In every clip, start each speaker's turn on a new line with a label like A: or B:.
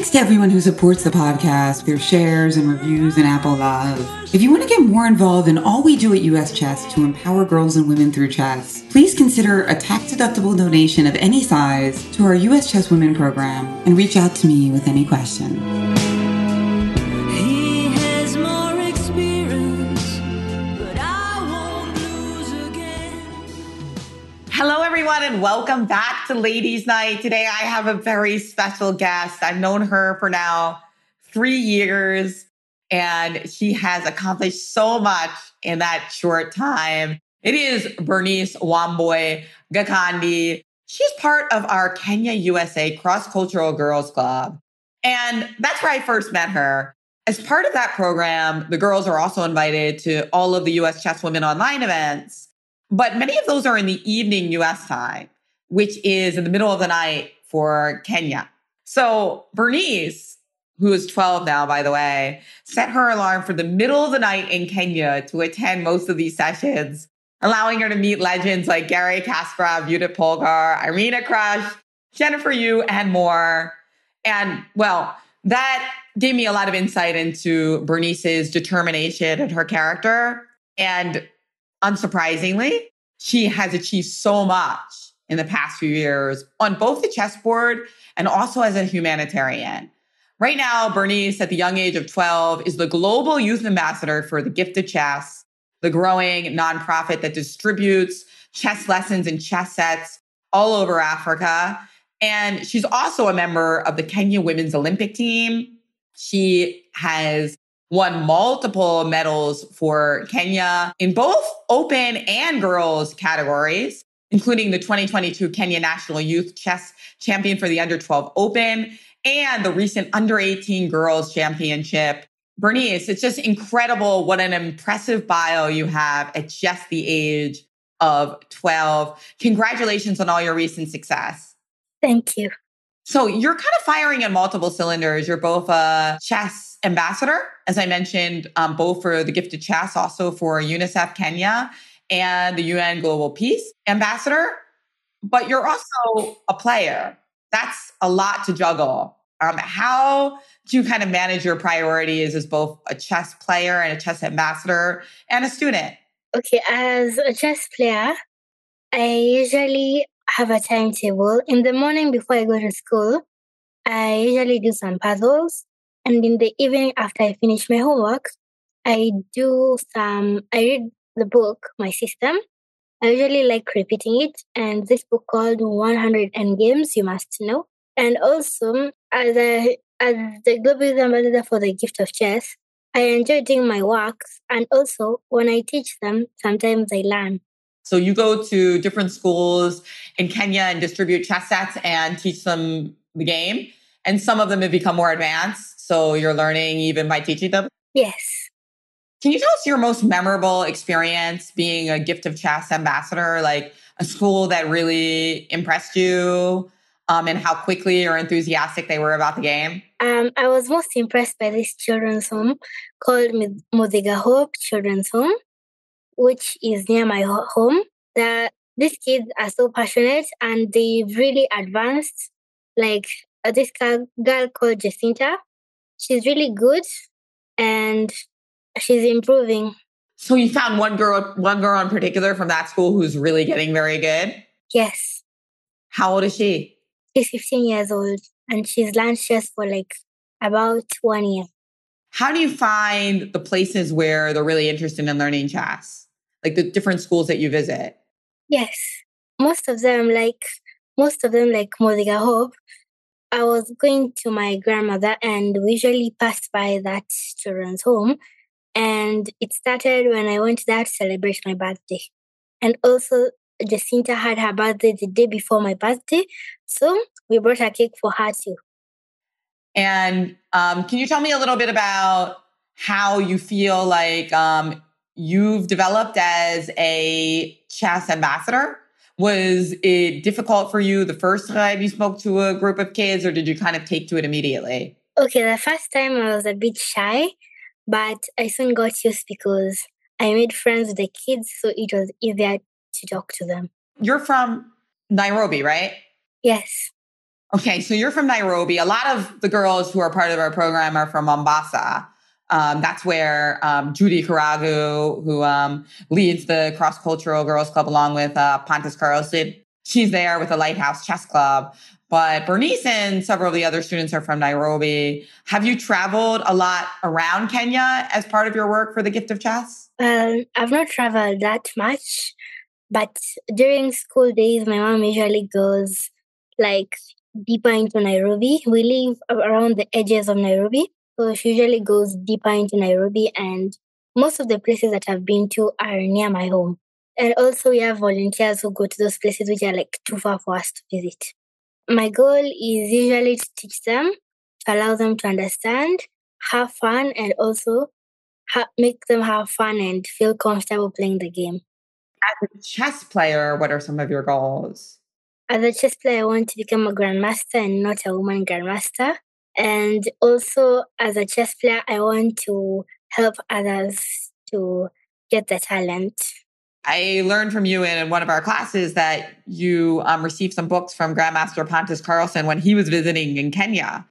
A: Thanks to everyone who supports the podcast through shares and reviews and Apple Love. If you want to get more involved in all we do at US Chess to empower girls and women through chess, please consider a tax-deductible donation of any size to our US Chess Women program and reach out to me with any questions. Everyone, and welcome back to Ladies Knight. Today, I have a very special guest. I've known her for now three years, and she has accomplished so much in that short time. It is Bernice Wambui Gikandi. She's part of our Kenya USA Cross Cultural Girls Club. And that's where I first met her. As part of that program, the girls are also invited to all of the US Chess Women online events. But many of those are in the evening US time, which is in the middle of the night for Kenya. So Bernice, who is 12 now, by the way, set her alarm for the middle of the night in Kenya to attend most of these sessions, allowing her to meet legends like Gary Kasparov, Judith Polgar, Irina Krush, Jennifer Yu, and more. And well, that gave me a lot of insight into Bernice's determination and her character. And unsurprisingly, she has achieved so much in the past few years on both the chessboard and also as a humanitarian. Right now, Bernice, at the young age of 12, is the global youth ambassador for the Gift of Chess, the growing nonprofit that distributes chess lessons and chess sets all over Africa. And she's also a member of the Kenya Women's Olympic team. She has won multiple medals for Kenya in both open and girls categories, including the 2022 Kenya National Youth Chess Champion for the Under 12 Open and the recent Under 18 Girls Championship. Bernice, it's just incredible what an impressive bio you have at just the age of 12. Congratulations on all your recent success.
B: Thank you.
A: So you're kind of firing at multiple cylinders. You're both a chess ambassador, as I mentioned, um, both for the Gift of Chess, also for UNICEF Kenya and the UN Global Peace ambassador. But you're also a player. That's a lot to juggle. Um, how do you kind of manage your priorities as both a chess player and a chess ambassador and a student?
B: Okay, as a chess player, I usually have a timetable. In the morning before I go to school, I usually do some puzzles. And in the evening after I finish my homework, I do some, I read the book, My System. I usually like repeating it. And this book called 100 Endgames, you must know. And also, as, a, as the global ambassador for the gift of chess, I enjoy doing my works. And also, when I teach them, sometimes I learn.
A: So you go to different schools in Kenya and distribute chess sets and teach them the game. And some of them have become more advanced. So you're learning even by teaching them.
B: Yes.
A: Can you tell us your most memorable experience being a gift of chess ambassador, like a school that really impressed you um, and how quickly or enthusiastic they were about the game?
B: Um, I was most impressed by this children's home called Mudiga Hope Children's Home, which is near my home. That these kids are so passionate and they really advanced. Like uh, this girl, called Jacinta, she's really good and she's improving.
A: So you found one girl, one girl in particular from that school who's really getting very good.
B: Yes,
A: How old is she?
B: she's 15 years old and she's learned chess for like about one year.
A: How do you find the places where they're really interested in learning chess? Like the different schools that you visit?
B: Yes. Most of them, like most of them, like Modiga Hope, I was going to my grandmother and we usually pass by that children's home. And it started when I went there to celebrate my birthday. And also Jacinta had her birthday the day before my birthday. So we brought a cake for her too.
A: And um, can you tell me a little bit about how you feel like um, you've developed as a chess ambassador? Was it difficult for you the first time you spoke to a group of kids, or did you kind of take to it immediately?
B: Okay, the first time I was a bit shy, but I soon got used because I made friends with the kids, so it was easier to talk to them.
A: You're from Nairobi, right?
B: Yes.
A: Okay, so you're from Nairobi. A lot of the girls who are part of our program are from Mombasa. Um, that's where um, Judy Karagu, who um, leads the Cross Cultural Girls Club along with uh, Pontus Carlsson, she's there with the Lighthouse Chess Club. But Bernice and several of the other students are from Nairobi. Have you traveled a lot around Kenya as part of your work for the Gift of Chess?
B: Um, I've not traveled that much, but during school days, my mom usually goes like deeper into Nairobi. We live around the edges of Nairobi. So she usually goes deeper into Nairobi, and most of the places that I've been to are near my home. And also, we have volunteers who go to those places which are like too far for us to visit. My goal is usually to teach them, to allow them to understand, have fun, and also ha- make them have fun and feel comfortable playing the game.
A: As a chess player, what are some of your goals?
B: As a chess player, I want to become a grandmaster and not a woman grandmaster. And also, as a chess player, I want to help others to get the talent.
A: I learned from you in one of our classes that you um, received some books from Grandmaster Pontus Carlsson when he was visiting in Kenya.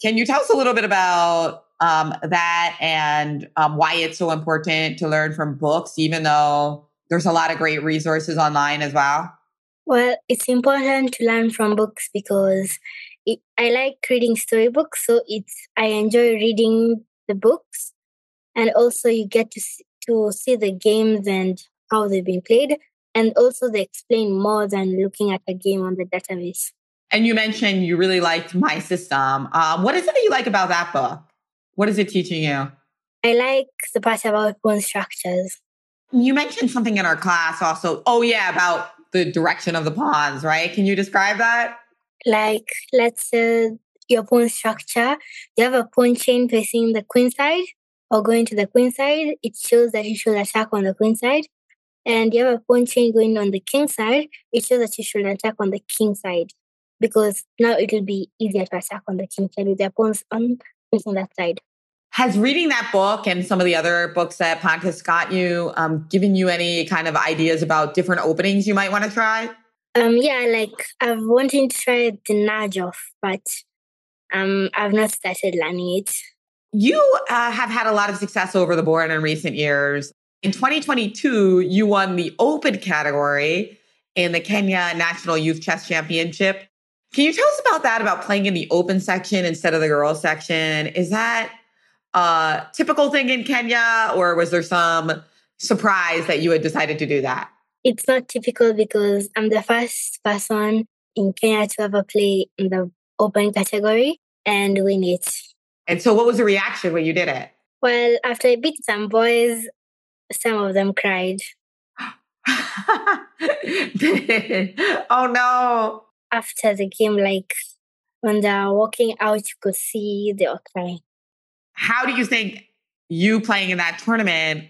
A: Can you tell us a little bit about um, that and um, why it's so important to learn from books, even though there's a lot of great resources online as well?
B: Well, it's important to learn from books because it, I like reading storybooks, so it's I enjoy reading the books, and also you get to see, to see the games and how they've been played, and also they explain more than looking at a game on the database.
A: And you mentioned you really liked My System. Um, what is it that you like about that book? What is it teaching you?
B: I like the part about pawn structures.
A: You mentioned something in our class also. Oh, yeah, about the direction of the pawns, right? Can you describe that?
B: Like, let's say your pawn structure, you have a pawn chain facing the queen side or going to the queen side. It shows that you should attack on the queen side. And you have a pawn chain going on the king side. It shows that you should attack on the king side because now it will be easier to attack on the king side with their pawns on facing that side.
A: Has reading that book and some of the other books that Pontus got you um, given you any kind of ideas about different openings you might want to try?
B: Um, yeah, like I've wanted to try the Najdorf, but um, I've not started learning it.
A: You uh, have had a lot of success over the board in recent years. In 2022, you won the open category in the Kenya National Youth Chess Championship. Can you tell us about that, about playing in the open section instead of the girls section? Is that a typical thing in Kenya, or was there some surprise that you had decided to do that?
B: It's not typical because I'm the first person in Kenya to ever play in the open category and win it.
A: And so, what was the reaction when you did it?
B: Well, after I beat some boys, some of them cried.
A: oh no.
B: After the game, like when they were walking out, you could see they were crying.
A: How do you think you playing in that tournament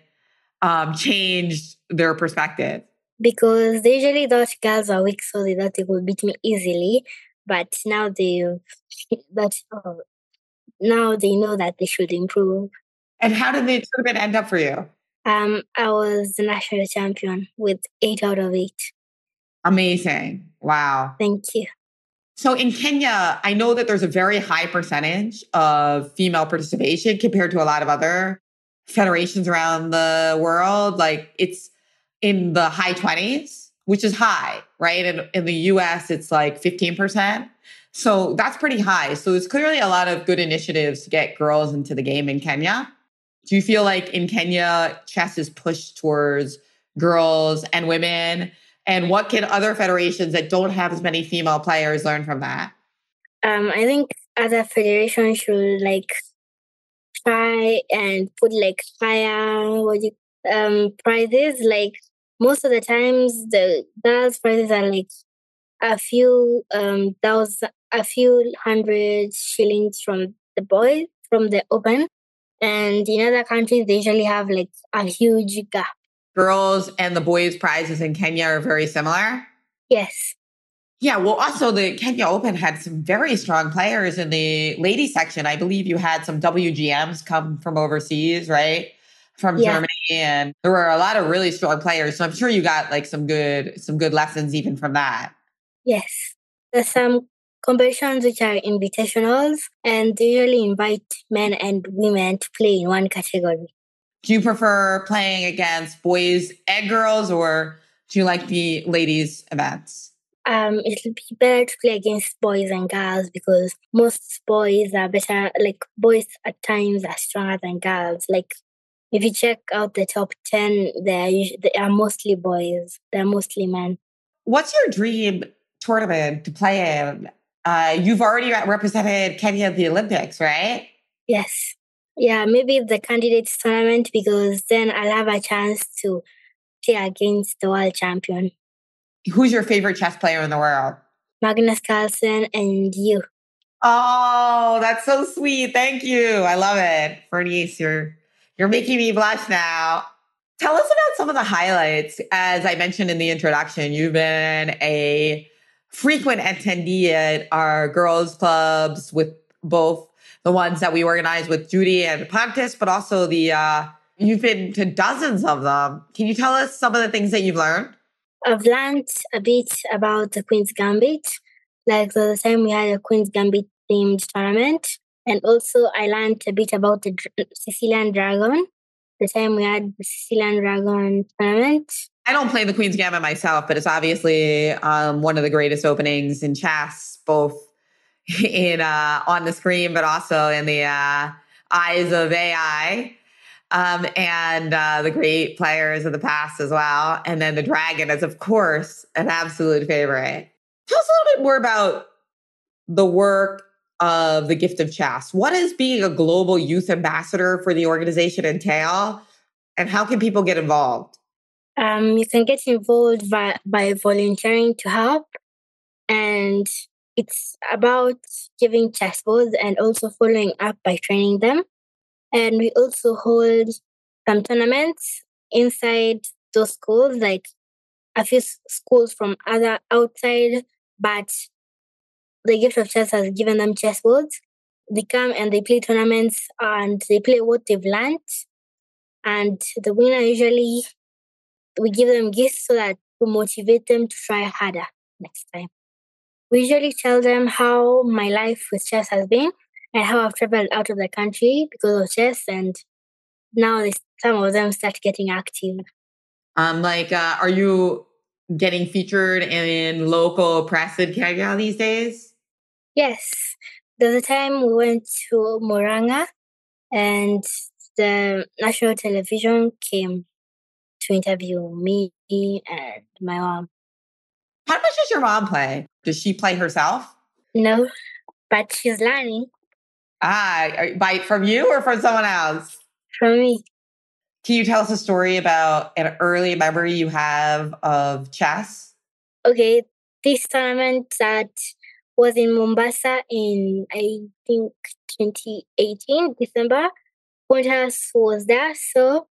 A: um, changed their perspective?
B: Because they usually thought girls are weak, so they thought they could beat me easily. But now they but uh, now they know that they should improve.
A: And how did the tournament end up for you?
B: Um, I was the national champion with eight out of eight.
A: Amazing. Wow.
B: Thank you.
A: So in Kenya, I know that there's a very high percentage of female participation compared to a lot of other federations around the world. Like it's in the high 20s, which is high, right? And in the US, it's like 15%. So that's pretty high. So it's clearly a lot of good initiatives to get girls into the game in Kenya. Do you feel like in Kenya, chess is pushed towards girls and women? And what can other federations that don't have as many female players learn from that?
B: Um, I think other federations should like try and put like higher what you, um prizes. Like most of the times, the girls' prizes are like a few um thousand, a few hundred shillings from the boys from the open, and in other countries they usually have like a huge gap.
A: Girls and the boys' prizes in Kenya are very similar.
B: Yes,
A: Yeah, well, also the Kenya Open had some very strong players in the ladies section. I believe you had some WGMs come from overseas, right? From
B: Yeah.
A: Germany, and there were a lot of really strong players. So I'm sure you got like some good some good lessons even from that.
B: yes. There's some competitions which are invitationals, and they usually invite men and women to play in one category.
A: Do you prefer playing against boys and girls, or do you like the ladies events?
B: um it'll be better to play against boys and girls because most boys are better like boys at times are stronger than girls like if you check out the top 10 they're usu- they are mostly boys they're mostly men
A: What's your dream tournament to play in? Uh, you've already represented Kenya at the Olympics, right?
B: yes yeah maybe the candidates tournament because then i'll have a chance to play against the world champion
A: Who's your favorite chess player in the world?
B: magnus carlsen and you
A: Oh, that's so sweet. Thank you. I love it. Bernice, you're you're making me blush now. Tell us about some of the highlights. As I mentioned in the introduction, you've been a frequent attendee at our girls' clubs with both the ones that we organize with Judy and Pontus, but also the uh, you've been to dozens of them. Can you tell us some of the things that you've learned?
B: I've learned a bit about the Queen's Gambit. Like the time we had a Queen's Gambit themed tournament. And also I learned a bit about the Sicilian Dragon. The time we had the Sicilian Dragon tournament.
A: I don't play the Queen's Gambit myself, but it's obviously um, one of the greatest openings in chess, both in uh, on the screen, but also in the uh, eyes of AI. Um, and uh, the great players of the past as well. And then the dragon is, of course, an absolute favorite. Tell us a little bit more about the work of the gift of chess. What does being a global youth ambassador for the organization entail? And how can people get involved?
B: Um, you can get involved by, by volunteering to help. And it's about giving chess balls and also following up by training them. And we also hold some tournaments inside those schools, like a few schools from other outside, but the gift of chess has given them chess boards. They come and they play tournaments and they play what they've learned. And the winner usually we give them gifts so that to motivate them to try harder next time. We usually tell them how my life with chess has been and how I've traveled out of the country because of chess, and now they, some of them start getting active.
A: Um, like, uh, are you getting featured in local press in Kenya these days?
B: Yes, there was a time we went to Moranga, and the national television came to interview me and my mom.
A: How much does your mom play? Does she play herself?
B: No, but she's learning
A: Ah, by from you or from someone else?
B: from me.
A: Can you tell us a story about an early memory you have of chess?
B: okay, this tournament that was in Mombasa in I think 2018 December. Pontus was there, so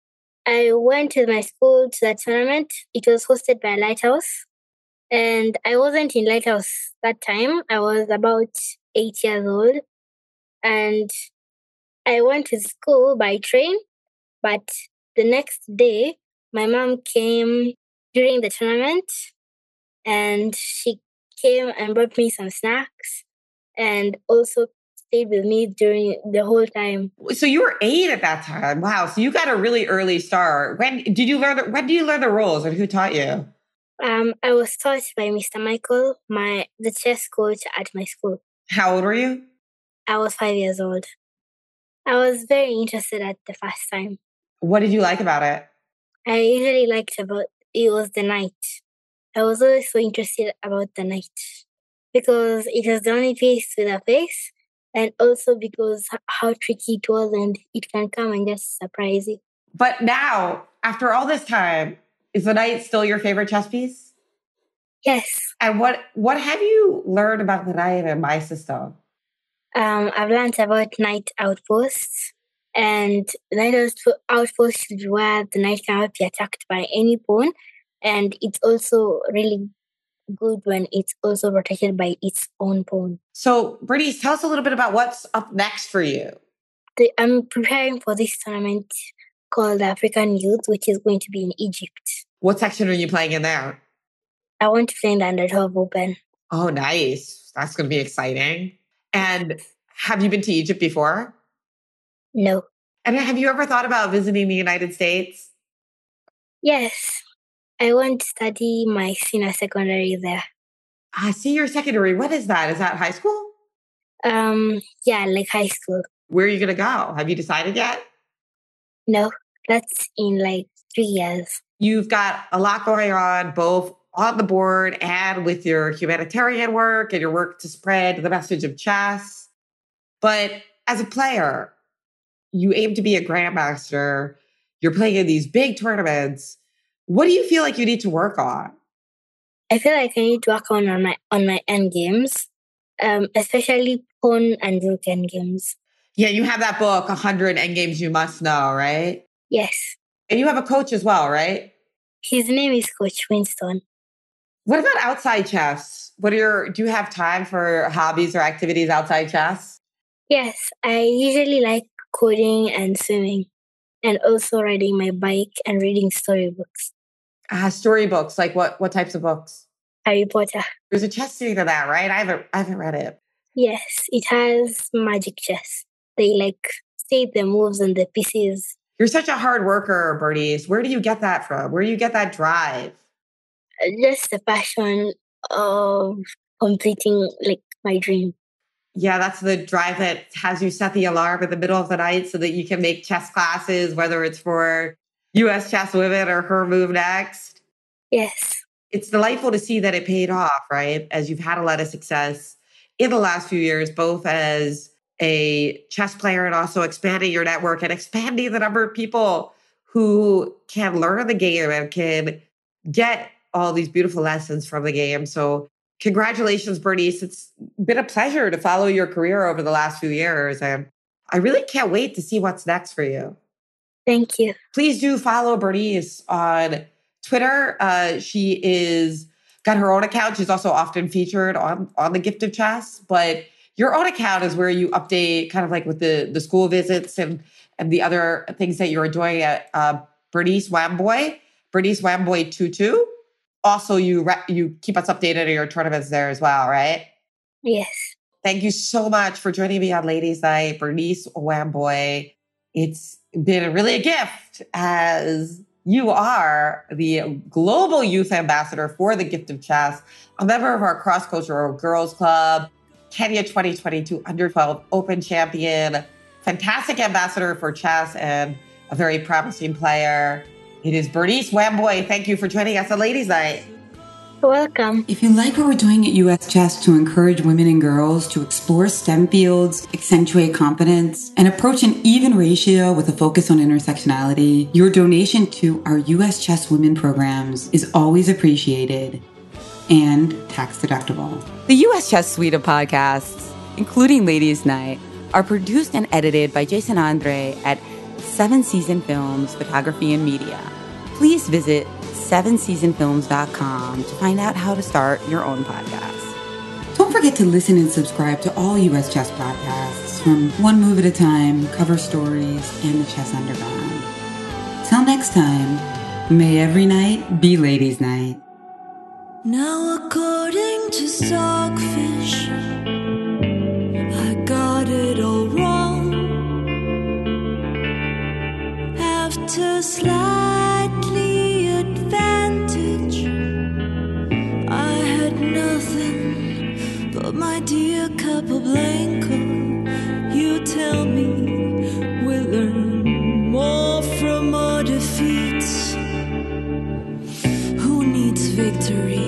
B: I went with my school to that tournament. It was hosted by Lighthouse, and I wasn't in Lighthouse that time. I was about eight years old, and I went to school by train. But the next day, my mom came during the tournament and she came and brought me some snacks and also stayed with me during the whole time.
A: So you were eight at that time. Wow. So you got a really early start. When did you learn? The, when did you learn the rules, and who taught you?
B: Um, I was taught by Mr. Michael, my the chess coach at my school.
A: How old were you?
B: I was five years old. I was very interested at the first time.
A: What did you like about it?
B: I usually liked about it was the night. I was always so interested about the knight because it was the only piece with a face, and also because how tricky it was, and it can come and just surprise you.
A: But now, after all this time, is the knight still your favorite chess piece?
B: Yes,
A: And what what have you learned about the knight in my system?
B: um, I've learned about knight outposts, and knight outpo- outposts is where the knight cannot be attacked by any pawn, and it's also really good when it's also protected by its own pawn.
A: So, Bernice, tell us a little bit about what's up next for you.
B: The, I'm preparing for this tournament called African Youth, which is going to be in Egypt.
A: What section are you playing in there?
B: I want to play in the under 12 Open.
A: Oh, nice. That's going to be exciting. And have you been to Egypt before?
B: No.
A: And have you ever thought about visiting the United States?
B: Yes, I want to study my senior secondary there.
A: Ah, senior secondary. What is that? Is that high school?
B: Um, yeah, like high school.
A: Where are you going to go? Have you decided yet?
B: No, that's in like three years.
A: You've got a lot going on, both on the board and with your humanitarian work and your work to spread the message of chess. But as a player, you aim to be a grandmaster. You're playing in these big tournaments. What do you feel like you need to work on?
B: I feel like I need to work on on my on my end games, um, especially pawn and rook end games.
A: Yeah, you have that book, 100 end games You Must Know, right?
B: Yes,
A: And you have a coach as well, right?
B: his name is Coach Winston.
A: What about outside chess? What are your, do you have time for hobbies or activities outside chess?
B: Yes, I usually like coding and swimming, and also riding my bike and reading storybooks.
A: Ah, storybooks, like what, what types of books?
B: Harry Potter.
A: There's a chess series of that, right? I haven't, I haven't read it.
B: Yes, it has magic chess. They like state the moves and the pieces.
A: You're such a hard worker, Bernice. Where do you get that from? Where do you get that drive?
B: Uh, Just the passion of completing like my dream.
A: Yeah, that's the drive that has you set the alarm in the middle of the night so that you can make chess classes, whether it's for US Chess Women or Her Move Next.
B: Yes,
A: It's delightful to see that it paid off, right? As you've had a lot of success in the last few years, both as a chess player and also expanding your network and expanding the number of people who can learn the game and can get all these beautiful lessons from the game. So, congratulations, Bernice. It's been a pleasure to follow your career over the last few years. And I really can't wait to see what's next for you
B: thank you.
A: please do follow Bernice on Twitter. Uh, she is got her own account. She's also often featured on on the Gift of Chess, but your own account is where you update kind of like with the the school visits and and the other things that you're doing at uh, Bernice Wambui, Bernice Wambui two two. Also, you re- you keep us updated on your tournaments there as well, right?
B: Yes,
A: Thank you so much for joining me on Ladies Knight, Bernice Wambui. It's been really a gift as you are the global youth ambassador for the Gift of Chess, a member of our cross cultural girls club, Kenya 2022 under 12 open champion, fantastic ambassador for chess, and a very promising player. It is Bernice Wambui. Thank you for joining us on Ladies Knight.
B: Welcome.
C: If you like what we're doing at US Chess to encourage women and girls to explore STEM fields, accentuate confidence, and approach an even ratio with a focus on intersectionality, your donation to our US Chess Women programs is always appreciated and tax deductible.
D: The U.S. Chess Suite of podcasts, including Ladies Knight, are produced and edited by Jason Andre at Seven Season Films Photography and Media. Please visit sevenseasonfilms.com to find out how to start your own podcast.
C: Don't forget to listen and subscribe to all US Chess podcasts from One Move at a Time, Cover Stories, and The Chess Underground. Till next time, may every night be Ladies' Night.
E: Now, according to Stockfish, I got it all wrong. After slightly my dear Capablanca. You tell me we learn more from our defeats. Who needs victory.